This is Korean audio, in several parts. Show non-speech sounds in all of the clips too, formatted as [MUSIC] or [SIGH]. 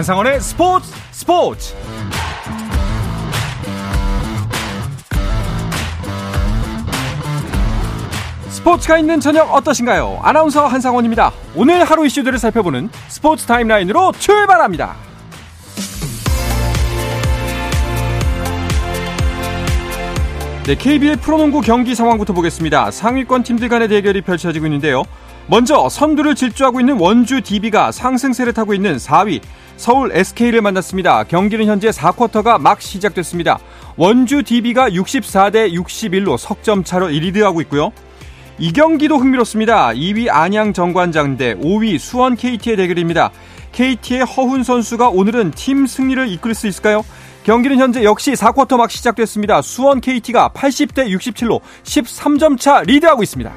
한상원의 스포츠 스포츠 스포츠가 있는 저녁 어떠신가요? 아나운서 한상원입니다. 오늘 하루 이슈들을 살펴보는 스포츠 타임라인으로 출발합니다. 네, KBL 프로농구 경기 상황부터 보겠습니다. 상위권 팀들 간의 대결이 펼쳐지고 있는데요. 먼저 선두를 질주하고 있는 원주 DB가 상승세를 타고 있는 4위 서울 SK를 만났습니다. 경기는 현재 4쿼터가 막 시작됐습니다. 원주 DB가 64대 61로 석점 차로 리드하고 있고요. 이 경기도 흥미롭습니다. 2위 안양 정관장 대 5위 수원 KT의 대결입니다. KT의 허훈 선수가 오늘은 팀 승리를 이끌 수 있을까요? 경기는 현재 역시 4쿼터 막 시작됐습니다. 수원 KT가 80대 67로 13점 차 리드하고 있습니다.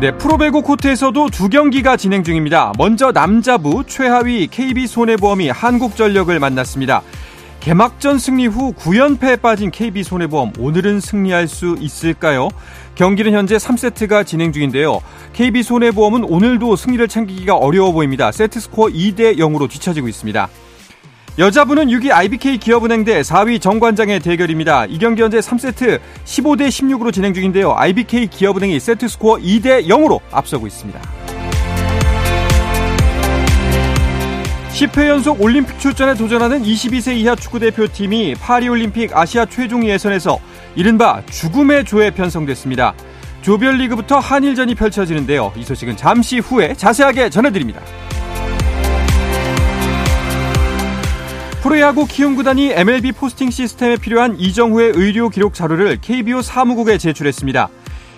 네, 프로배구 코트에서도 두 경기가 진행 중입니다. 먼저 남자부 최하위 KB손해보험이 한국전력을 만났습니다. 개막전 승리 후 9연패에 빠진 KB손해보험 오늘은 승리할 수 있을까요? 경기는 현재 3세트가 진행 중인데요. KB손해보험은 오늘도 승리를 챙기기가 어려워 보입니다. 세트 스코어 2대 0으로 뒤처지고 있습니다. 여자부는 6위 IBK 기업은행 대 4위 정관장의 대결입니다. 이 경기 현재 3세트 15대 16으로 진행 중인데요. IBK 기업은행이 세트 스코어 2대 0으로 앞서고 있습니다. 10회 연속 올림픽 출전에 도전하는 22세 이하 축구대표팀이 파리올림픽 아시아 최종 예선에서 이른바 죽음의 조에 편성됐습니다. 조별리그부터 한일전이 펼쳐지는데요. 이 소식은 잠시 후에 자세하게 전해드립니다. 프로야구 키움구단이 MLB 포스팅 시스템에 필요한 이정후의 의료 기록 자료를 KBO 사무국에 제출했습니다.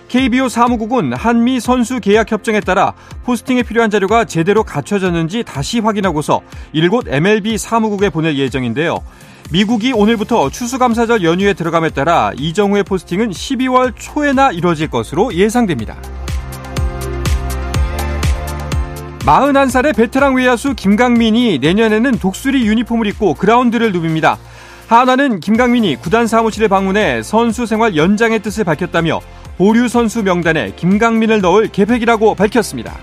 KBO 사무국은 한미 선수 계약 협정에 따라 포스팅에 필요한 자료가 제대로 갖춰졌는지 다시 확인하고서 일곧 MLB 사무국에 보낼 예정인데요. 미국이 오늘부터 추수감사절 연휴에 들어감에 따라 이정후의 포스팅은 12월 초에나 이뤄질 것으로 예상됩니다. 41살의 베테랑 외야수 김강민이 내년에는 독수리 유니폼을 입고 그라운드를 누빕니다. 하나는 김강민이 구단 사무실에 방문해 선수 생활 연장의 뜻을 밝혔다며 보류 선수 명단에 김강민을 넣을 계획이라고 밝혔습니다.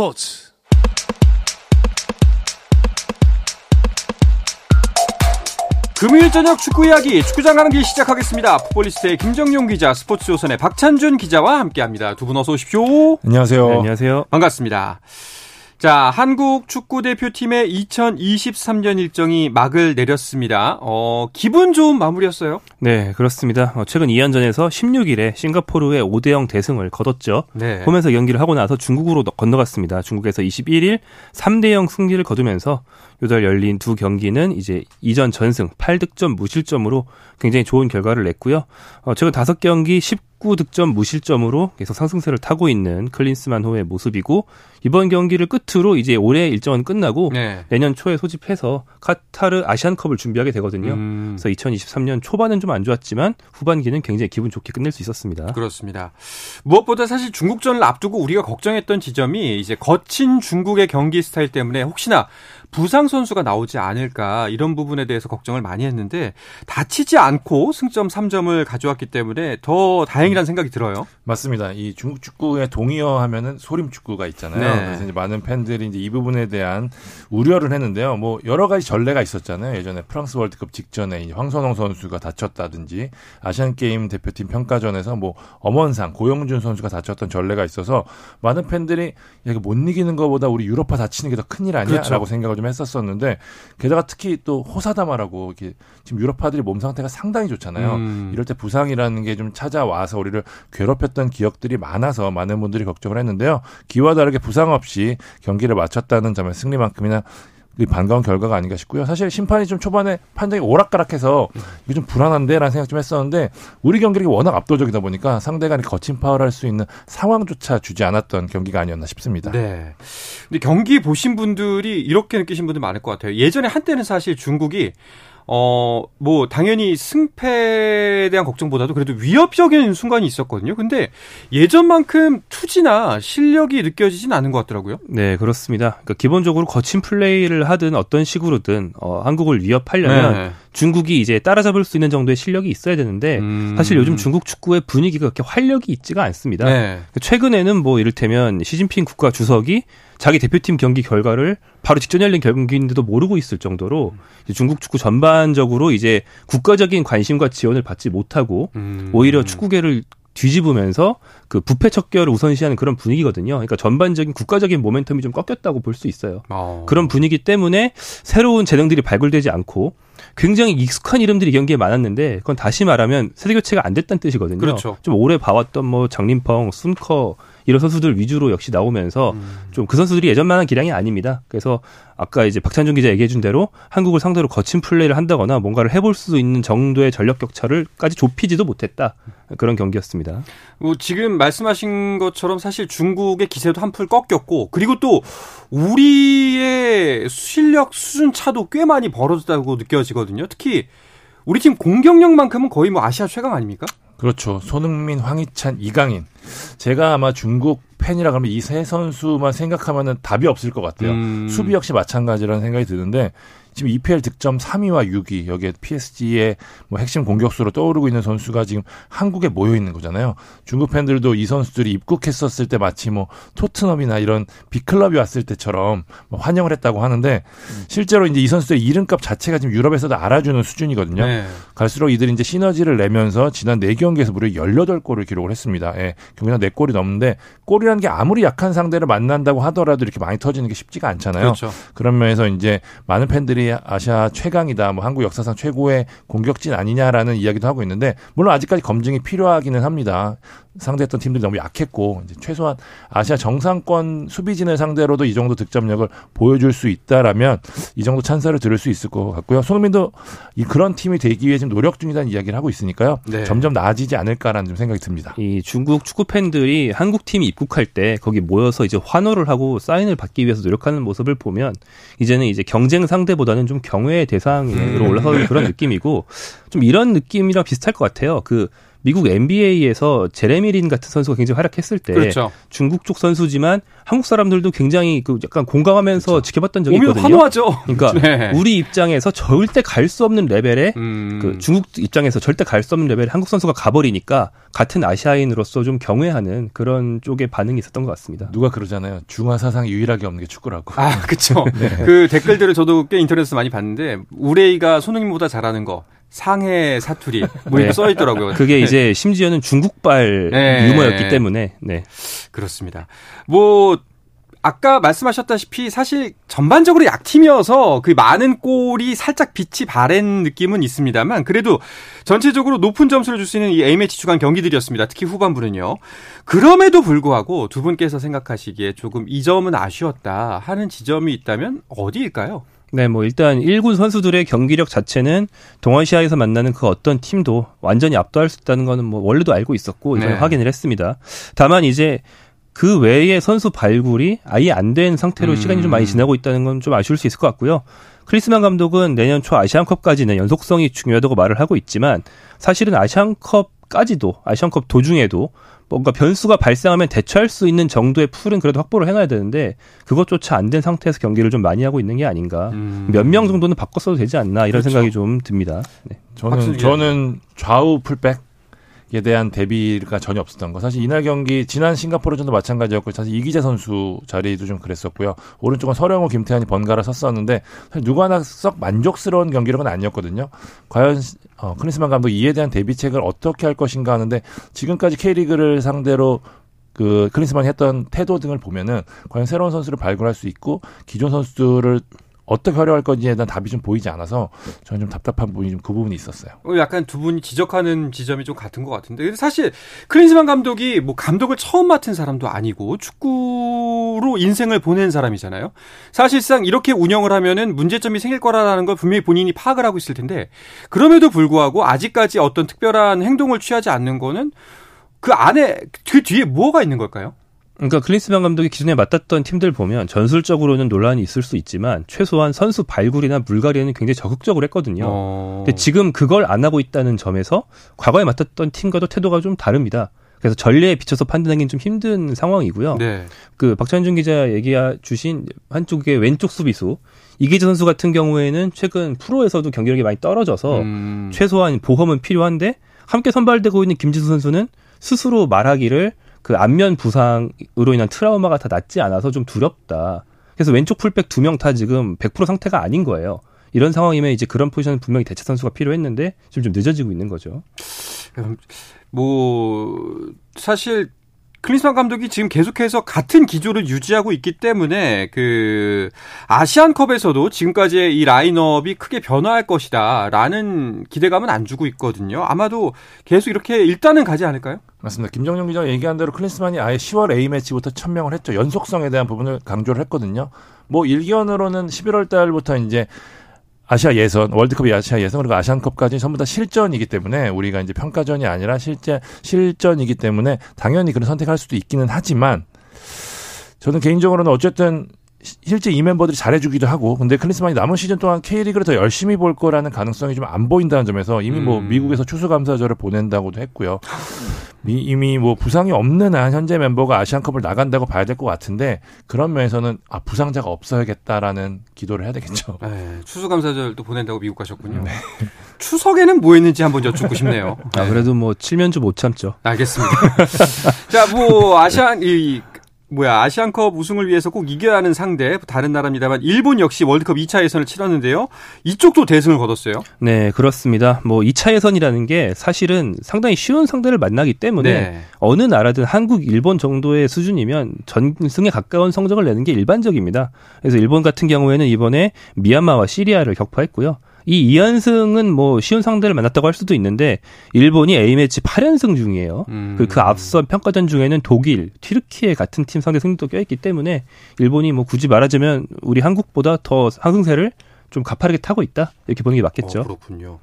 스포츠 금요일 저녁 축구 이야기 축구장 가는 길 시작하겠습니다. 풋볼리스트의 김정용 기자, 스포츠조선의 박찬준 기자와 함께합니다. 두 분 어서 오십시오. 안녕하세요. 네, 안녕하세요. 반갑습니다. 자, 한국 축구 대표팀의 2023년 일정이 막을 내렸습니다. 어, 기분 좋은 마무리였어요? 네, 그렇습니다. 어, 최근 2연전에서 16일에 싱가포르의 5대0 대승을 거뒀죠. 네. 홈에서 경기를 하고 나서 중국으로 건너갔습니다. 중국에서 21일 3대0 승리를 거두면서 요달 열린 두 경기는 이제 이전 전승 8득점 무실점으로 굉장히 좋은 결과를 냈고요. 어, 최근 5경기 19득점 무실점으로 계속 상승세를 타고 있는 클린스만 호의 모습이고 이번 경기를 끝으로 이제 올해 일정은 끝나고 네. 내년 초에 소집해서 카타르 아시안컵을 준비하게 되거든요. 음, 그래서 2023년 초반은 좀 안 좋았지만 후반기는 굉장히 기분 좋게 끝낼 수 있었습니다. 그렇습니다. 무엇보다 사실 중국전을 앞두고 우리가 걱정했던 지점이 이제 거친 중국의 경기 스타일 때문에 혹시나 부상 선수가 나오지 않을까 이런 부분에 대해서 걱정을 많이 했는데 다치지 않고 승점 3점을 가져왔기 때문에 더 다행이라는 생각이 들어요. 맞습니다. 이 중국 축구의 동의어 하면은 소림 축구가 있잖아요. 네. 그래서 이제 많은 팬들이 이제 이 부분에 대한 우려를 했는데요. 뭐 여러 가지 전례가 있었잖아요. 예전에 프랑스 월드컵 직전에 황선홍 선수가 다쳤다든지 아시안 게임 대표팀 평가전에서 뭐 엄원상 고영준 선수가 다쳤던 전례가 있어서 많은 팬들이 야, 이거 못 이기는 것보다 우리 유럽파 다치는 게 더 큰일 아니야라고 그렇죠. 생각을 좀 했었었는데 게다가 특히 또 호사다마라고 이렇게 지금 유럽파들이 몸 상태가 상당히 좋잖아요. 음. 이럴 때 부상이라는 게 좀 찾아와서 우리를 괴롭혔던 기억들이 많아서 많은 분들이 걱정을 했는데요. 기와 다르게 부상 없이 경기를 마쳤다는 점에 승리만큼이나 반가운 결과가 아닌가 싶고요. 사실 심판이 좀 초반에 판정이 오락가락해서 이게 좀 불안한데라는 생각 좀 했었는데 우리 경기력이 워낙 압도적이다 보니까 상대가 거친 파울할 수 있는 상황조차 주지 않았던 경기가 아니었나 싶습니다. 네. 근데 경기 보신 분들이 이렇게 느끼신 분들 많을 것 같아요. 예전에 한때는 사실 중국이 어, 뭐, 당연히 승패에 대한 걱정보다도 그래도 위협적인 순간이 있었거든요. 근데 예전만큼 투지나 실력이 느껴지진 않은 것 같더라고요. 네, 그렇습니다. 그러니까 기본적으로 거친 플레이를 하든 어떤 식으로든 어, 한국을 위협하려면 네. 중국이 이제 따라잡을 수 있는 정도의 실력이 있어야 되는데 음. 사실 요즘 중국 축구의 분위기가 그렇게 활력이 있지가 않습니다. 네. 최근에는 뭐 이를테면 시진핑 국가 주석이 자기 대표팀 경기 결과를 바로 직전 열린 경기인데도 모르고 있을 정도로 중국 축구 전반적으로 이제 국가적인 관심과 지원을 받지 못하고 음. 오히려 축구계를 뒤집으면서 그 부패 척결을 우선시하는 그런 분위기거든요. 그러니까 전반적인 국가적인 모멘텀이 좀 꺾였다고 볼 수 있어요. 어. 그런 분위기 때문에 새로운 재능들이 발굴되지 않고 굉장히 익숙한 이름들이 경기에 많았는데 그건 다시 말하면 세대 교체가 안 됐다는 뜻이거든요. 그렇죠. 좀 오래 봐왔던 뭐 장림펑, 순커 이런 선수들 위주로 역시 나오면서 음. 좀그 선수들이 예전만한 기량이 아닙니다. 그래서 아까 이제 박찬준 기자 얘기해준 대로 한국을 상대로 거친 플레이를 한다거나 뭔가를 해볼 수 있는 정도의 전력 격차를까지 좁히지도 못했다 그런 경기였습니다. 뭐 지금 말씀하신 것처럼 사실 중국의 기세도 한풀 꺾였고 그리고 또 우리의 실력 수준 차도 꽤 많이 벌어졌다고 느껴지거든요. 특히 우리 팀 공격력만큼은 거의 뭐 아시아 최강 아닙니까? 그렇죠. 손흥민, 황희찬, 이강인. 제가 아마 중국 팬이라 그러면 이 세 선수만 생각하면은 답이 없을 것 같아요. 음. 수비 역시 마찬가지라는 생각이 드는데 지금 EPL 득점 3위와 6위 여기에 PSG의 뭐 핵심 공격수로 떠오르고 있는 선수가 지금 한국에 모여 있는 거잖아요. 중국 팬들도 이 선수들이 입국했었을 때 마치 뭐 토트넘이나 이런 빅클럽이 왔을 때처럼 뭐 환영을 했다고 하는데 실제로 이제 이 선수들의 이름값 자체가 지금 유럽에서도 알아주는 수준이거든요. 네. 갈수록 이들이 이제 시너지를 내면서 지난 4경기에서 무려 18골을 기록을 했습니다. 예. 경기당 4골이 넘는데 골이라는 게 아무리 약한 상대를 만난다고 하더라도 이렇게 많이 터지는 게 쉽지가 않잖아요. 그렇죠. 그런 면에서 이제 많은 팬들이 아시아 최강이다, 뭐 한국 역사상 최고의 공격진 아니냐라는 이야기도 하고 있는데 물론 아직까지 검증이 필요하기는 합니다. 상대했던 팀들이 너무 약했고 이제 최소한 아시아 정상권 수비진을 상대로도 이 정도 득점력을 보여줄 수 있다라면 이 정도 찬사를 들을 수 있을 것 같고요. 손흥민도 이 그런 팀이 되기 위해 지금 노력 중이라는 이야기를 하고 있으니까요. 네. 점점 나아지지 않을까라는 좀 생각이 듭니다. 이 중국 축구 팬들이 한국 팀이 입국할 때 거기 모여서 이제 환호를 하고 사인을 받기 위해서 노력하는 모습을 보면 이제는 이제 경쟁 상대보다는 좀 경외의 대상으로 음. 올라서는 그런 느낌이고 좀 이런 느낌이랑 비슷할 것 같아요. 그 미국 NBA에서 제레미 린 같은 선수가 굉장히 활약했을 때 그렇죠. 중국 쪽 선수지만 한국 사람들도 굉장히 그 약간 공감하면서 지켜봤던 적이 있거든요. 환호하죠. 그러니까 [LAUGHS] 네. 우리 입장에서 절대 갈 수 없는 레벨에 음. 그 중국 입장에서 절대 갈 수 없는 레벨에 한국 선수가 가버리니까 같은 아시아인으로서 좀 경외하는 그런 쪽의 반응이 있었던 것 같습니다. 누가 그러잖아요. 중화 사상 유일하게 없는 게 축구라고. 아, 그쵸. [LAUGHS] 네. 그 댓글들을 저도 꽤 인터넷에서 많이 봤는데, 우레이가 손흥민보다 잘하는 거, 상해 사투리, [LAUGHS] 뭐 이렇게 네. 써 있더라고요. 그게 이제 심지어는 중국발 네. 유머였기 때문에 네. 그렇습니다. 뭐, 아까 말씀하셨다시피 사실 전반적으로 약팀이어서 그 많은 골이 살짝 빛이 바랜 느낌은 있습니다만 그래도 전체적으로 높은 점수를 줄 수 있는 이 A매치 주간 경기들이었습니다. 특히 후반부는요. 그럼에도 불구하고 두 분께서 생각하시기에 조금 이 점은 아쉬웠다 하는 지점이 있다면 어디일까요? 네, 뭐 일단 1군 선수들의 경기력 자체는 동아시아에서 만나는 그 어떤 팀도 완전히 압도할 수 있다는 거는 뭐 원래도 알고 있었고 이번에 네. 확인을 했습니다. 다만 이제 그 외의 선수 발굴이 아예 안 된 상태로 음. 시간이 좀 많이 지나고 있다는 건 좀 아쉬울 수 있을 것 같고요. 크리스만 감독은 내년 초 아시안컵까지는 연속성이 중요하다고 말을 하고 있지만 사실은 아시안컵까지도 아시안컵 도중에도 뭔가 변수가 발생하면 대처할 수 있는 정도의 풀은 그래도 확보를 해놔야 되는데 그것조차 안 된 상태에서 경기를 좀 많이 하고 있는 게 아닌가. 음. 몇명 정도는 바꿨어도 되지 않나 이런 그렇죠. 생각이 좀 듭니다. 네. 저는 저는 좌우 풀백 에 대한 대비가 전혀 없었던 거. 사실 이날 경기 지난 싱가포르전도 마찬가지였고 사실 이기재 선수 자리도 좀 그랬었고요. 오른쪽은 서령호, 김태환이 번갈아 섰었는데 사실 누구 하나 썩 만족스러운 경기력은 아니었거든요. 과연 어, 크리스만 감독 이에 대한 대비책을 어떻게 할 것인가 하는데 지금까지 K리그를 상대로 그 클린스만이 했던 태도 등을 보면은 과연 새로운 선수를 발굴할 수 있고 기존 선수들을 어떻게 활용할 건지에 대한 답이 좀 보이지 않아서 저는 좀 답답한 부분이 좀 그 부분이 있었어요. 어, 약간 두 분이 지적하는 지점이 좀 같은 것 같은데 사실 클린스만 감독이 뭐 감독을 처음 맡은 사람도 아니고 축구로 인생을 보낸 사람이잖아요. 사실상 이렇게 운영을 하면은 문제점이 생길 거라는 걸 분명히 본인이 파악을 하고 있을 텐데 그럼에도 불구하고 아직까지 어떤 특별한 행동을 취하지 않는 거는 그 안에 그 뒤에 뭐가 있는 걸까요? 그러니까 클린스만 감독이 기존에 맡았던 팀들 보면 전술적으로는 논란이 있을 수 있지만 최소한 선수 발굴이나 물갈이에는 굉장히 적극적으로 했거든요. 어... 근데 지금 그걸 안 하고 있다는 점에서 과거에 맡았던 팀과도 태도가 좀 다릅니다. 그래서 전례에 비춰서 판단하기는 좀 힘든 상황이고요. 네. 그 박찬준 기자 얘기해 주신 한쪽의 왼쪽 수비수 이기재 선수 같은 경우에는 최근 프로에서도 경기력이 많이 떨어져서 음... 최소한 보험은 필요한데 함께 선발되고 있는 김지수 선수는 스스로 말하기를 그 안면 부상으로 인한 트라우마가 다 낫지 않아서 좀 두렵다. 그래서 왼쪽 풀백 두 명 다 지금 100% 상태가 아닌 거예요. 이런 상황이면 이제 그런 포지션은 분명히 대체 선수가 필요했는데 지금 좀 늦어지고 있는 거죠. 뭐 사실 클린스만 감독이 지금 계속해서 같은 기조를 유지하고 있기 때문에 그 아시안컵에서도 지금까지의 이 라인업이 크게 변화할 것이다라는 기대감은 안 주고 있거든요. 아마도 계속 이렇게 일단은 가지 않을까요? 맞습니다. 김정용 기자가 얘기한 대로 클린스만이 아예 10월 A 매치부터 천명을 했죠. 연속성에 대한 부분을 강조를 했거든요. 뭐 일견으로는 11월 달부터 이제 아시아 예선, 월드컵이 아시아 예선 그리고 아시안컵까지 전부 다 실전이기 때문에 우리가 이제 평가전이 아니라 실제 실전이기 때문에 당연히 그런 선택할 수도 있기는 하지만 저는 개인적으로는 어쨌든 실제 이 멤버들이 잘해주기도 하고, 근데 클린스만이 남은 시즌 동안 K리그를 더 열심히 볼 거라는 가능성이 좀 안 보인다는 점에서 이미 뭐 음. 미국에서 추수감사절을 보낸다고도 했고요. 미, 이미 뭐 부상이 없는 한 현재 멤버가 아시안컵을 나간다고 봐야 될 것 같은데 그런 면에서는 아 부상자가 없어야겠다라는 기도를 해야 되겠죠. [LAUGHS] 네, 추수감사절도 보낸다고 미국 가셨군요. 네. 추석에는 뭐 했는지 한번 여쭙고 싶네요. 아, 그래도 뭐 칠면조 못 참죠. 알겠습니다. [LAUGHS] 자, 뭐 아시안 이 뭐야 아시안컵 우승을 위해서 꼭 이겨야 하는 상대 다른 나라입니다만 일본 역시 월드컵 2차 예선을 치렀는데요. 이쪽도 대승을 거뒀어요. 네, 그렇습니다. 뭐 2차 예선이라는 게 사실은 상당히 쉬운 상대를 만나기 때문에 네. 어느 나라든 한국, 일본 정도의 수준이면 전승에 가까운 성적을 내는 게 일반적입니다. 그래서 일본 같은 경우에는 이번에 미얀마와 시리아를 격파했고요. 이 2연승은 뭐 쉬운 상대를 만났다고 할 수도 있는데 일본이 A매치 8연승 중이에요. 음. 그리고 그 앞선 평가전 중에는 독일, 튀르키예 같은 팀 상대 승리도 껴있기 때문에 일본이 뭐 굳이 말하자면 우리 한국보다 더 상승세를 좀 가파르게 타고 있다 이렇게 보는 게 맞겠죠. 어, 그렇군요.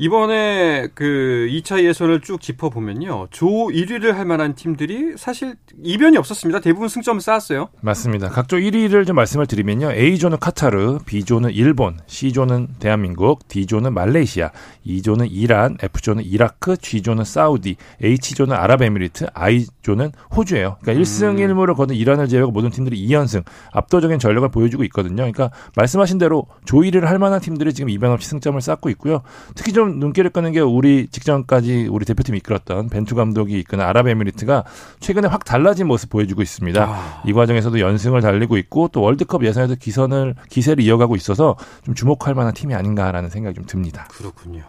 이번에 그 2차 예선을 쭉 짚어보면요. 조 1위를 할 만한 팀들이 사실 이변이 없었습니다. 대부분 승점을 쌓았어요. 맞습니다. 각조 1위를 좀 말씀을 드리면요. A조는 카타르, B조는 일본, C조는 대한민국, D조는 말레이시아, E조는 이란, F조는 이라크, G조는 사우디, H조는 아랍에미리트, I조는 호주예요. 그러니까 1승 1무를 거둔 이란을 제외하고 모든 팀들이 2연승, 압도적인 전력을 보여주고 있거든요. 그러니까 말씀하신 대로 조 1위를 할 만한 팀들이 지금 이변 없이 승점을 쌓고 있고요. 특히 좀 눈길을 끄는 게 우리 직전까지 우리 대표팀이 이끌었던 벤투 감독이 이끄는 아랍에미리트가 최근에 확 달라진 모습 보여주고 있습니다. 아. 이 과정에서도 연승을 달리고 있고 또 월드컵 예선에도 기선을 기세를 이어가고 있어서 좀 주목할 만한 팀이 아닌가라는 생각이 좀 듭니다. 그렇군요.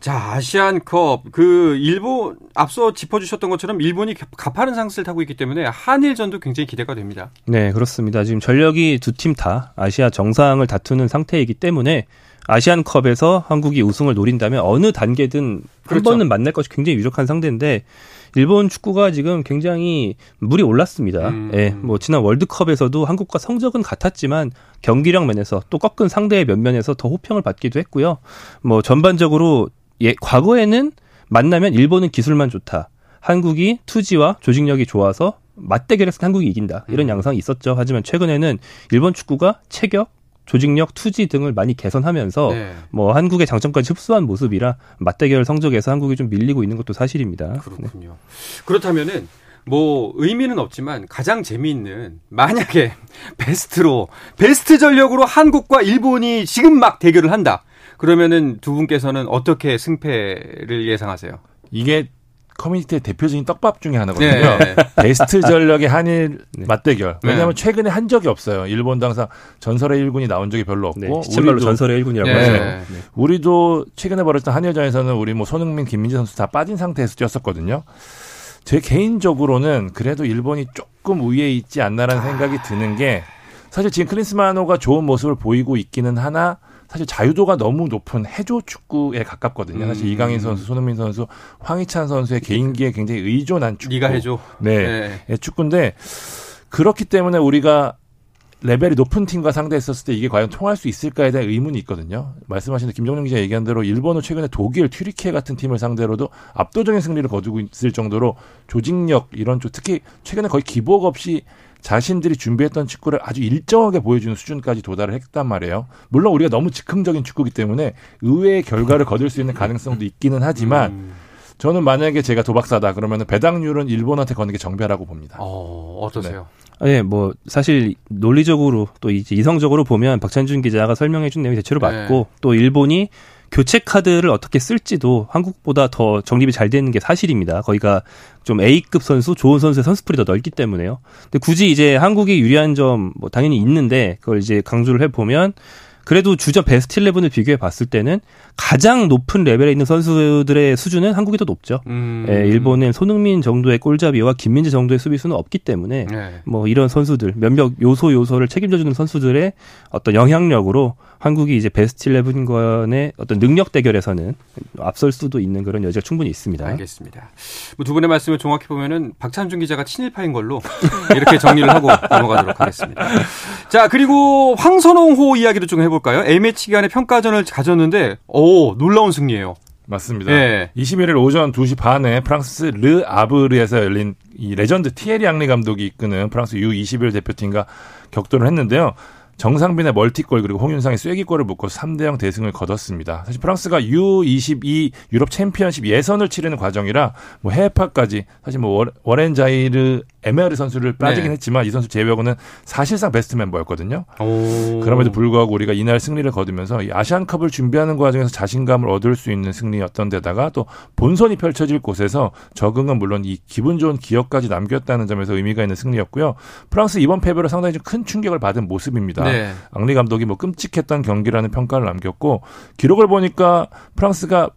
자, 아시안컵 그 일본 앞서 짚어 주셨던 것처럼 일본이 가파른 상승을 타고 있기 때문에 한일전도 굉장히 기대가 됩니다. 네, 그렇습니다. 지금 전력이 두 팀 다 아시아 정상을 다투는 상태이기 때문에 아시안컵에서 한국이 우승을 노린다면 어느 단계든 한 그렇죠. 번은 만날 것이 굉장히 유력한 상대인데 일본 축구가 지금 굉장히 물이 올랐습니다. 음. 예, 뭐 지난 월드컵에서도 한국과 성적은 같았지만 경기력 면에서 또 꺾은 상대의 면면에서 더 호평을 받기도 했고요. 뭐 전반적으로 예, 과거에는 만나면 일본은 기술만 좋다. 한국이 투지와 조직력이 좋아서 맞대결에서 한국이 이긴다. 이런 음. 양상이 있었죠. 하지만 최근에는 일본 축구가 체격, 조직력, 투지 등을 많이 개선하면서 네. 뭐 한국의 장점까지 흡수한 모습이라 맞대결 성적에서 한국이 좀 밀리고 있는 것도 사실입니다. 네. 그렇군요. 그렇다면은 뭐 의미는 없지만 가장 재미있는 만약에 [LAUGHS] 베스트로 베스트 전력으로 한국과 일본이 지금 막 대결을 한다. 그러면은 두 분께서는 어떻게 승패를 예상하세요? 이게 커뮤니티의 대표적인 떡밥 중에 하나거든요. 네. 베스트 전력의 한일 [LAUGHS] 맞대결. 네. 왜냐하면 최근에 한 적이 없어요. 일본도 항상 전설의 일군이 나온 적이 별로 없고. 네, 우리도- 전설의 일군이라고 네. 하죠. 네. 네. 우리도 최근에 벌어졌던 한일전에서는 우리 뭐 손흥민, 김민재 선수 다 빠진 상태에서 뛰었었거든요. 제 개인적으로는 그래도 일본이 조금 우위에 있지 않나라는 생각이 드는 게 사실 지금 클린스마노가 좋은 모습을 보이고 있기는 하나 사실 자유도가 너무 높은 해조 축구에 가깝거든요. 사실 음. 이강인 선수, 손흥민 선수, 황희찬 선수의 개인기에 굉장히 의존한 축구. 네가 해줘. 네. 네. 예, 축구인데 그렇기 때문에 우리가 레벨이 높은 팀과 상대했었을 때 이게 과연 통할 수 있을까에 대한 의문이 있거든요. 말씀하신 김정용 기자 얘기한 대로 일본은 최근에 독일 튀르키예 같은 팀을 상대로도 압도적인 승리를 거두고 있을 정도로 조직력 이런 쪽 특히 최근에 거의 기복 없이 자신들이 준비했던 축구를 아주 일정하게 보여주는 수준까지 도달을 했단 말이에요. 물론 우리가 너무 즉흥적인 축구기 때문에 의외의 결과를 거둘 수 있는 가능성도 있기는 하지만 음. 저는 만약에 제가 도박사다 그러면 배당률은 일본한테 거는 게 정배라고 봅니다. 어, 어떠세요? 예, 뭐 사실 논리적으로 또 이제 이성적으로 보면 박찬준 기자가 설명해 준 내용이 대체로 네. 맞고 또 일본이 교체 카드를 어떻게 쓸지도 한국보다 더 정립이 잘 되는 게 사실입니다. 거기가 좀 A급 선수, 좋은 선수의 선수풀이 더 넓기 때문에요. 근데 굳이 이제 한국이 유리한 점 뭐 당연히 있는데 그걸 이제 강조를 해 보면 그래도 주전 베스트 11을 비교해 봤을 때는 가장 높은 레벨에 있는 선수들의 수준은 한국이 더 높죠. 음. 예, 일본은 손흥민 정도의 골잡이와 김민재 정도의 수비수는 없기 때문에 네. 뭐 이런 선수들 몇몇 요소 요소를 책임져 주는 선수들의 어떤 영향력으로 한국이 이제 베스트 11권의 어떤 능력 대결에서는 앞설 수도 있는 그런 여지가 충분히 있습니다. 알겠습니다. 뭐 두 분의 말씀을 종합해 보면은 박찬준 기자가 친일파인 걸로 이렇게 정리를 하고 넘어가도록 하겠습니다. 자 그리고 황선홍호 이야기도 좀 해볼까요? A매치 기간에 평가전을 가졌는데 오 놀라운 승리예요. 맞습니다. 네. 21일 오전 2시 반에 프랑스 르 아브르에서 열린 이 레전드 티에리 앙리 감독이 이끄는 프랑스 U21 대표팀과 격돌을 했는데요. 정상빈의 멀티골 그리고 홍윤상의 쐐기골을 묶어 3대 0 대승을 거뒀습니다. 사실 프랑스가 U22 유럽 챔피언십 예선을 치르는 과정이라 뭐 해외파까지 사실 뭐 워- 워렌 자이르 에메르 선수를 빠지긴 네. 했지만 이 선수 제외하고는 사실상 베스트 멤버였거든요. 오. 그럼에도 불구하고 우리가 이날 승리를 거두면서 이 아시안컵을 준비하는 과정에서 자신감을 얻을 수 있는 승리였던 데다가 또 본선이 펼쳐질 곳에서 적응은 물론 이 기분 좋은 기억까지 남겼다는 점에서 의미가 있는 승리였고요. 프랑스 이번 패배로 상당히 좀 큰 충격을 받은 모습입니다. 네. 앙리 감독이 뭐 끔찍했던 경기라는 평가를 남겼고 기록을 보니까 프랑스가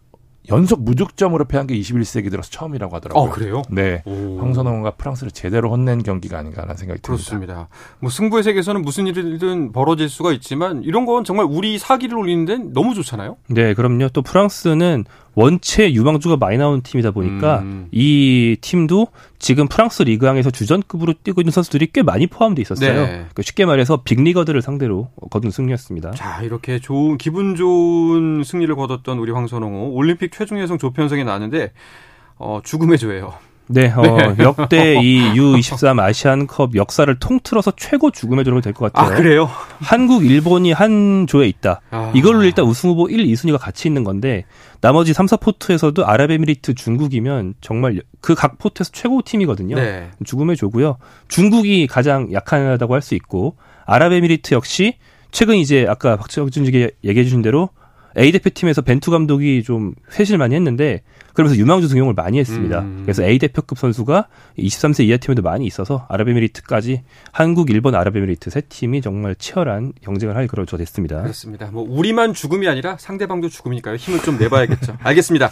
연속 무득점으로 패한 게 21세기 들어서 처음이라고 하더라고요. 어 그래요? 네. 오. 황선홍가 프랑스를 제대로 혼낸 경기가 아닌가라는 생각이. 그렇습니다. 뭐 승부의 세계에서는 무슨 일이든 벌어질 수가 있지만 이런 건 정말 우리 사기를 올리는 데는 너무 좋잖아요. 네, 그럼요. 또 프랑스는 원체 유망주가 많이 나오는 팀이다 보니까 음. 이 팀도 지금 프랑스 리그왕에서 주전급으로 뛰고 있는 선수들이 꽤 많이 포함돼 있었어요. 네. 그러니까 쉽게 말해서 빅리거들을 상대로 거둔 승리였습니다. 자 이렇게 좋은 기분 좋은 승리를 거뒀던 우리 황선홍호 올림픽 최종 예선 조편성에 나왔는데 어, 죽음의 조예요. 네, 어, 역대 [LAUGHS] 이 U23 아시안컵 역사를 통틀어서 최고 죽음의 조로 될것아 같아요. 그래요? 한국, 일본이 한 조에 있다. 아. 이걸로 일단 우승 후보 1, 2순위가 같이 있는 건데 나머지 3, 4포트에서도 아랍에미리트, 중국이면 정말 그 각 포트에서 최고 팀이거든요. 네. 죽음의 조고요. 중국이 가장 약하다고 할 수 있고 아랍에미리트 역시 최근 이제 아까 박정준 기자 얘기해 주신 대로 A 대표팀에서 벤투 감독이 좀 회실 많이 했는데 그러면서 유망주 등용을 많이 했습니다. 음. 그래서 A 대표급 선수가 23세 이하 팀에도 많이 있어서 아랍에미리트까지 한국, 일본, 아랍에미리트 세 팀이 정말 치열한 경쟁을 할 그런 조 됐습니다. 그렇습니다. 뭐 우리만 죽음이 아니라 상대방도 죽음이니까요. 힘을 좀 내봐야겠죠. [LAUGHS] 알겠습니다.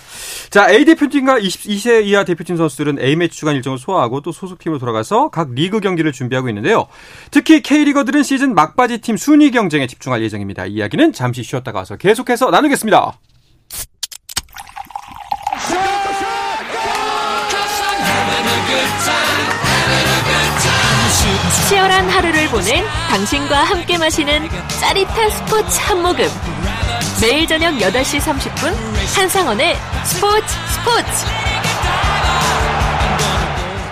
자 A 대표팀과 22세 이하 대표팀 선수들은 A 매치 주간 일정을 소화하고 또 소속팀으로 돌아가서 각 리그 경기를 준비하고 있는데요. 특히 K 리거들은 시즌 막바지 팀 순위 경쟁에 집중할 예정입니다. 이 이야기는 잠시 쉬었다가 와서 계속해서 나누겠습니다. 치열한 하루를 보낸 당신과 함께 마시는 짜릿한 스포츠 한 모금. 매일 저녁 8시 30분 한상원의 스포츠 스포츠.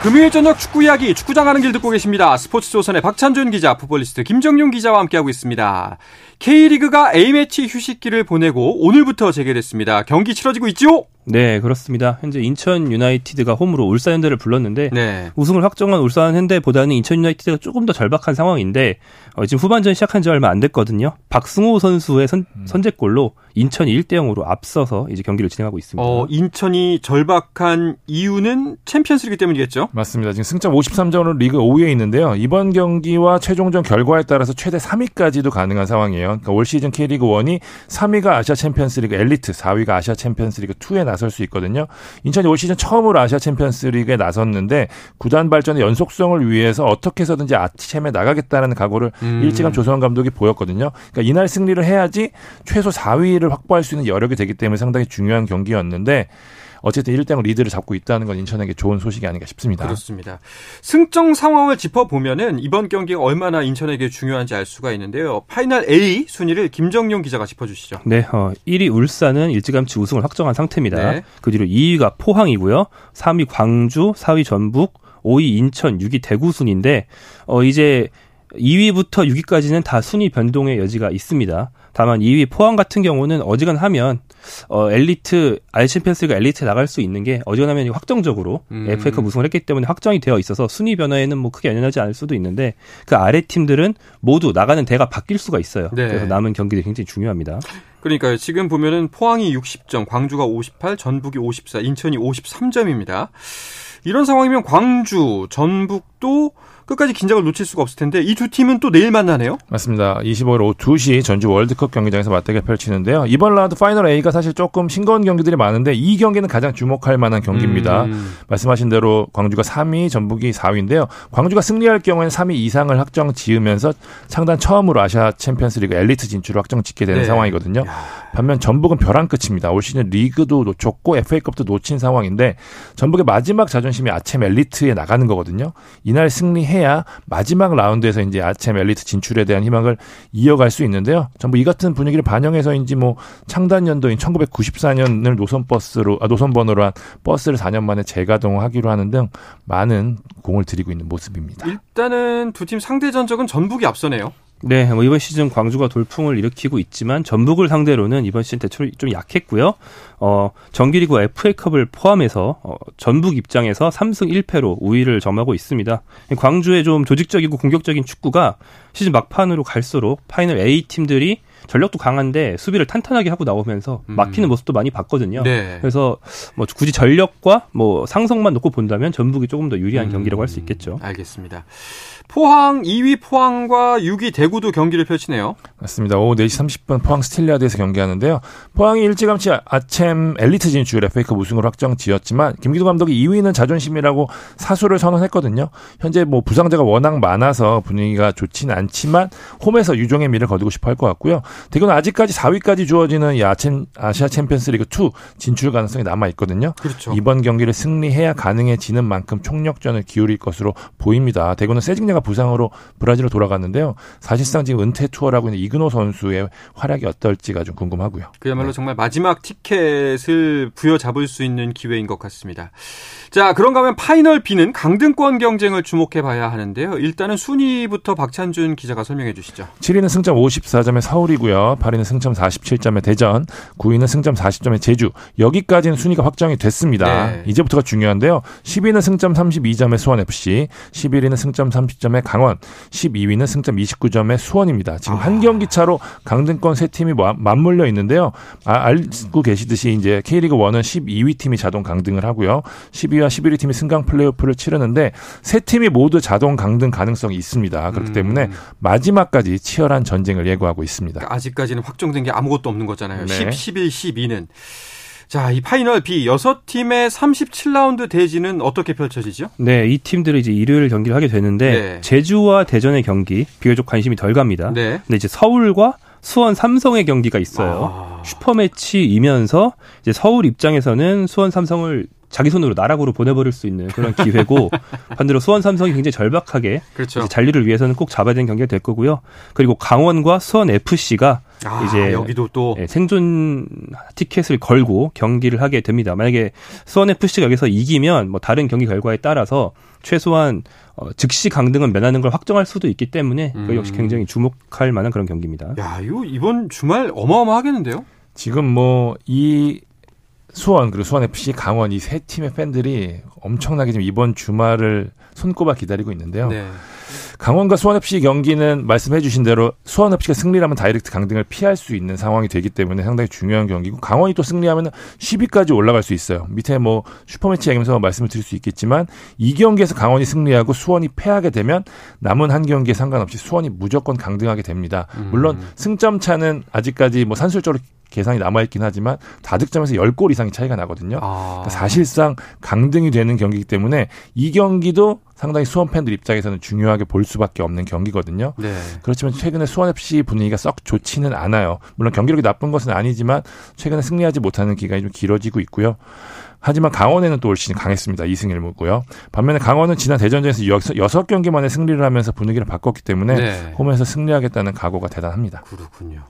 금요일 저녁 축구 이야기 축구장 가는 길 듣고 계십니다. 스포츠 조선의 박찬준 기자, 풋볼리스트 김정용 기자와 함께하고 있습니다. K리그가 A매치 휴식기를 보내고 오늘부터 재개됐습니다. 경기 치러지고 있죠? 네, 그렇습니다. 현재 인천 유나이티드가 홈으로 울산 현대를 불렀는데 네. 우승을 확정한 울산 현대보다는 인천 유나이티드가 조금 더 절박한 상황인데 어, 지금 후반전 시작한 지 얼마 안 됐거든요. 박승호 선수의 선, 선제골로 인천이 1대 0으로 앞서서 이제 경기를 진행하고 있습니다. 어, 인천이 절박한 이유는 챔피언스리그 때문이겠죠? 맞습니다. 지금 승점 53점으로 리그 5위에 있는데요. 이번 경기와 최종전 결과에 따라서 최대 3위까지도 가능한 상황이에요. 그러니까 올 시즌 K리그 1이 3위가 아시아 챔피언스리그 엘리트, 4위가 아시아 챔피언스리그 2에 나설 수 있거든요. 인천이 올 시즌 처음으로 아시아 챔피언스리그에 나섰는데 구단 발전의 연속성을 위해서 어떻게 해서든지 아챔에 나가겠다는 각오를 음. 일찌감 조성환 감독이 보였거든요. 그러니까 이날 승리를 해야지 최소 4위를 확보할 수 있는 여력이 되기 때문에 상당히 중요한 경기였는데 어쨌든 1대0 리드를 잡고 있다는 건 인천에게 좋은 소식이 아닌가 싶습니다. 그렇습니다. 승점 상황을 짚어보면은 이번 경기가 얼마나 인천에게 중요한지 알 수가 있는데요. 파이널 A 순위를 김정용 기자가 짚어주시죠. 네, 어, 1위 울산은 일찌감치 우승을 확정한 상태입니다. 네. 그 뒤로 2위가 포항이고요. 3위 광주, 4위 전북, 5위 인천, 6위 대구 순인데 어 이제 2위부터 6위까지는 다 순위 변동의 여지가 있습니다. 다만 2위 포항 같은 경우는 어지간하면 어 엘리트 알챔피언스가 엘리트에 나갈 수 있는 게 어지간하면 확정적으로 음. FA컵 우승을 했기 때문에 확정이 되어 있어서 순위 변화에는 뭐 크게 연연하지 않을 수도 있는데 그 아래 팀들은 모두 나가는 대가 바뀔 수가 있어요. 네. 그래서 남은 경기들이 굉장히 중요합니다. 그러니까요. 지금 보면은 포항이 60점, 광주가 58, 전북이 54, 인천이 53점입니다. 이런 상황이면 광주, 전북도 끝까지 긴장을 놓칠 수가 없을 텐데 이 두 팀은 또 내일 만나네요. 맞습니다. 25일 오후 2시 전주 월드컵 경기장에서 맞대결 펼치는데요. 이번 라운드 파이널 A가 사실 조금 싱거운 경기들이 많은데 이 경기는 가장 주목할 만한 경기입니다. 음. 말씀하신 대로 광주가 3위, 전북이 4위인데요. 광주가 승리할 경우에는 3위 이상을 확정 지으면서 창단 처음으로 아시아 챔피언스리그 엘리트 진출을 확정 짓게 되는 네. 상황이거든요. 반면 전북은 벼랑 끝입니다. 올 시즌 리그도 놓쳤고 FA컵도 놓친 상황인데 전북의 마지막 자존심이 아챔 엘리트에 나가는 거거든요. 이날 승리해 야 마지막 라운드에서 이제 아챔 엘리트 진출에 대한 희망을 이어갈 수 있는데요. 전부 이 같은 분위기를 반영해서인지 뭐 창단 연도인 1994년을 노선 버스로 아, 노선 번호로 한 버스를 4년 만에 재가동하기로 하는 등 많은 공을 들이고 있는 모습입니다. 일단은 두 팀 상대 전적은 전북이 앞서네요. 네, 뭐 이번 시즌 광주가 돌풍을 일으키고 있지만 전북을 상대로는 이번 시즌 대출이 좀 약했고요. 어, 정규리그 FA컵을 포함해서 어, 전북 입장에서 3승 1패로 우위를 점하고 있습니다. 광주의 좀 조직적이고 공격적인 축구가 시즌 막판으로 갈수록 파이널 A 팀들이 전력도 강한데 수비를 탄탄하게 하고 나오면서 음. 막히는 모습도 많이 봤거든요. 네. 그래서 뭐 굳이 전력과 뭐 상성만 놓고 본다면 전북이 조금 더 유리한 경기라고 할 수 있겠죠. 알겠습니다. 포항 2위 포항과 6위 대구도 경기를 펼치네요. 맞습니다. 오후 4시 30분 포항 스틸야드에서 경기하는데요. 포항이 일찌감치 아챔 엘리트 진출 FA컵 우승을 확정 지었지만 김기동 감독이 2위는 자존심이라고 사수를 선언했거든요. 현재 뭐 부상자가 워낙 많아서 분위기가 좋지는 않지만 홈에서 유종의 미를 거두고 싶어 할 것 같고요. 대구는 아직까지 4위까지 주어지는 이 아챔, 아시아 챔피언스리그 2 진출 가능성이 남아 있거든요. 그렇죠. 이번 경기를 승리해야 가능해지는 만큼 총력전을 기울일 것으로 보입니다. 대구는 세징야가 부상으로 브라질로 돌아갔는데요. 사실상 지금 은퇴 투어를 하고 있는 이근호 선수의 활약이 어떨지가 좀 궁금하고요. 그야말로 정말 마지막 티켓을 부여잡을 수 있는 기회인 것 같습니다. 자, 그런가 하면 파이널 B는 강등권 경쟁을 주목해 봐야 하는데요. 일단은 순위부터 박찬준 기자가 설명해 주시죠. 7위는 승점 54점의 서울이고요. 8위는 승점 47점의 대전, 9위는 승점 40점의 제주. 여기까지는 순위가 확정이 됐습니다. 네. 이제부터가 중요한데요. 10위는 승점 32점의 수원FC, 11위는 승점 30점의 강원, 12위는 승점 29점의 수원입니다. 지금 한 경기 차로 강등권 세 팀이 마- 맞물려 있는데요. 아, 알고 계시듯이 이제 K리그 1은 12위 팀이 자동 강등을 하고요. 12위와 11위 팀이 승강 플레이오프를 치르는데 세 팀이 모두 자동 강등 가능성이 있습니다. 그렇기 음. 때문에 마지막까지 치열한 전쟁을 예고하고 있습니다. 아직까지는 확정된 게 아무것도 없는 거잖아요. 네. 10, 11, 12는. 자, 이 파이널 B 여섯 팀의 37라운드 대진은 어떻게 펼쳐지죠? 네, 이 팀들은 이제 일요일 경기를 하게 되는데 네. 제주와 대전의 경기 비교적 관심이 덜 갑니다. 네. 근데 이제 서울과 수원 삼성의 경기가 있어요. 아. 슈퍼매치이면서 이제 서울 입장에서는 수원 삼성을 자기 손으로 나락으로 보내버릴 수 있는 그런 기회고 [LAUGHS] 반대로 수원 삼성이 굉장히 절박하게 그렇죠. 이제 잔류를 위해서는 꼭 잡아야 되는 경기가 될 거고요. 그리고 강원과 수원 FC가 아, 이제 여기도 또 예, 생존 티켓을 걸고 경기를 하게 됩니다. 만약에 수원 FC가 여기서 이기면 뭐 다른 경기 결과에 따라서 최소한 어, 즉시 강등은 면하는 걸 확정할 수도 있기 때문에 그 역시 음. 굉장히 주목할 만한 그런 경기입니다. 야, 이거 이번 주말 어마어마하겠는데요? 지금 뭐 이 수원 그리고 수원 FC 강원 이 세 팀의 팬들이 엄청나게 지금 이번 주말을 손꼽아 기다리고 있는데요. 네. 강원과 수원FC 경기는 말씀해주신 대로 수원FC가 승리하면 다이렉트 강등을 피할 수 있는 상황이 되기 때문에 상당히 중요한 경기고 강원이 또 승리하면 10위까지 올라갈 수 있어요. 밑에 뭐 슈퍼매치 얘기하면서 말씀을 드릴 수 있겠지만 이 경기에서 강원이 승리하고 수원이 패하게 되면 남은 한 경기에 상관없이 수원이 무조건 강등하게 됩니다. 물론 승점 차는 아직까지 뭐 산술적으로 계산이 남아있긴 하지만 다득점에서 10골 이상의 차이가 나거든요. 아. 그러니까 사실상 강등이 되는 경기이기 때문에 이 경기도 상당히 수원 팬들 입장에서는 중요하게 볼 수밖에 없는 경기거든요. 네. 그렇지만 최근에 수원 FC 분위기가 썩 좋지는 않아요. 물론 경기력이 나쁜 것은 아니지만 최근에 승리하지 못하는 기간이 좀 길어지고 있고요. 하지만 강원에는 또 올 시즌 강했습니다. 2승 1무고요. 반면에 강원은 지난 대전전에서 6경기 만에 승리를 하면서 분위기를 바꿨기 때문에 네. 홈에서 승리하겠다는 각오가 대단합니다. 그렇군요.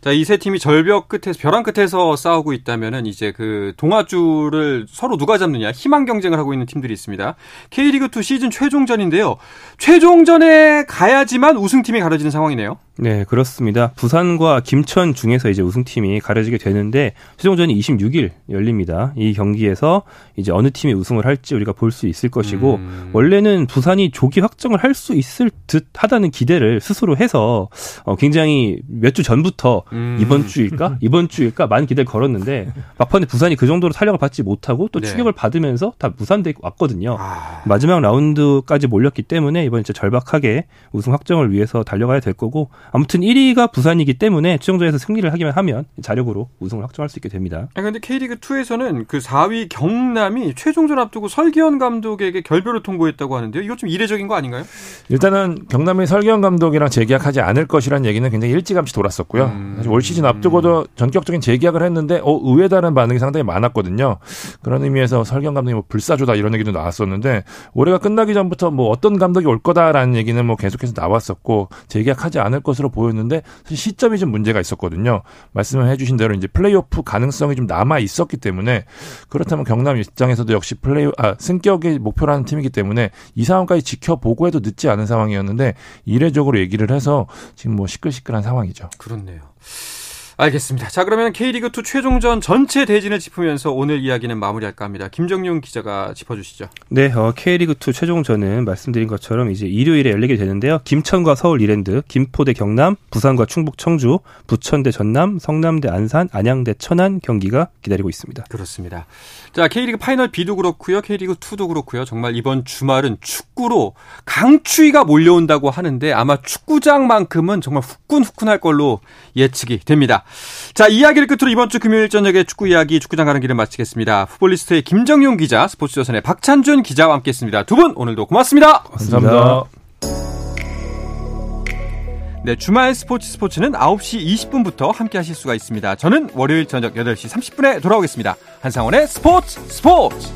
자, 이 세 팀이 절벽 끝에서, 벼랑 끝에서 싸우고 있다면은 이제 그 동아줄을 서로 누가 잡느냐 희망 경쟁을 하고 있는 팀들이 있습니다. K리그 2 시즌 최종전인데요. 최종전에 가야지만 우승팀이 가려지는 상황이네요. 네, 그렇습니다. 부산과 김천 중에서 이제 우승팀이 가려지게 되는데 최종전이 26일 열립니다. 이 경기에서 이제 어느 팀이 우승을 할지 우리가 볼 수 있을 것이고 음. 원래는 부산이 조기 확정을 할 수 있을 듯 하다는 기대를 스스로 해서 어, 굉장히 몇 주 전부터 음. 이번 주일까 [LAUGHS] 이번 주일까 많은 기대를 걸었는데 막판에 부산이 그 정도로 탄력을 받지 못하고 또 네. 추격을 받으면서 다 무산돼 왔거든요. 아, 마지막 라운드까지 몰렸기 때문에 이번 진짜 절박하게 우승 확정을 위해서 달려가야 될 거고 아무튼 1위가 부산이기 때문에 최종전에서 승리를 하기만 하면 자력으로 우승을 확정할 수 있게 됩니다. 아니, 근데 K리그 2에서는 그 4위 경남이 최종전 앞두고 설기현 감독에게 결별을 통보했다고 하는데요. 이거 좀 이례적인 거 아닌가요? 일단은 경남의 설기현 감독이랑 재계약하지 않을 것이라는 얘기는 굉장히 일찌감치 돌았었고요. 음. 사실 올 시즌 앞두고도 전격적인 재계약을 했는데 어, 의외다는 반응이 상당히 많았거든요. 그런 의미에서 설기현 감독이 뭐 불사조다 이런 얘기도 나왔었는데 올해가 끝나기 전부터 뭐 어떤 감독이 올 거다라는 얘기는 뭐 계속해서 나왔었고 재계약하지 않을 것 으로 보였는데 사실 시점이 좀 문제가 있었거든요. 말씀해 주신 대로 이제 플레이오프 가능성이 좀 남아 있었기 때문에 그렇다면 경남 입장에서도 역시 플레이 아 승격이 목표라는 팀이기 때문에 이 상황까지 지켜보고 해도 늦지 않은 상황이었는데 이례적으로 얘기를 해서 지금 뭐 시끌시끌한 상황이죠. 그렇네요. 알겠습니다. 자, 그러면 K리그2 최종전 전체 대진을 짚으면서 오늘 이야기는 마무리할까 합니다. 김정용 기자가 짚어주시죠. 네, 어, K리그2 최종전은 말씀드린 것처럼 이제 일요일에 열리게 되는데요. 김천과 서울 이랜드, 김포 대 경남, 부산과 충북 청주, 부천 대 전남, 성남 대 안산, 안양 대 천안 경기가 기다리고 있습니다. 그렇습니다. 자, K리그 파이널 B도 그렇고요. K리그 2도 그렇고요. 정말 이번 주말은 축구로 강추위가 몰려온다고 하는데 아마 축구장만큼은 정말 후끈후끈할 걸로 예측이 됩니다. 자, 이야기를 끝으로 이번 주 금요일 저녁에 축구 이야기 축구장 가는 길을 마치겠습니다. 풋볼리스트의 김정용 기자, 스포츠 조선의 박찬준 기자와 함께했습니다. 두 분 오늘도 고맙습니다. 감사합니다. 네, 주말 스포츠 스포츠는 9시 20분부터 함께 하실 수가 있습니다. 저는 월요일 저녁 8시 30분에 돌아오겠습니다. 한상원의 스포츠 스포츠!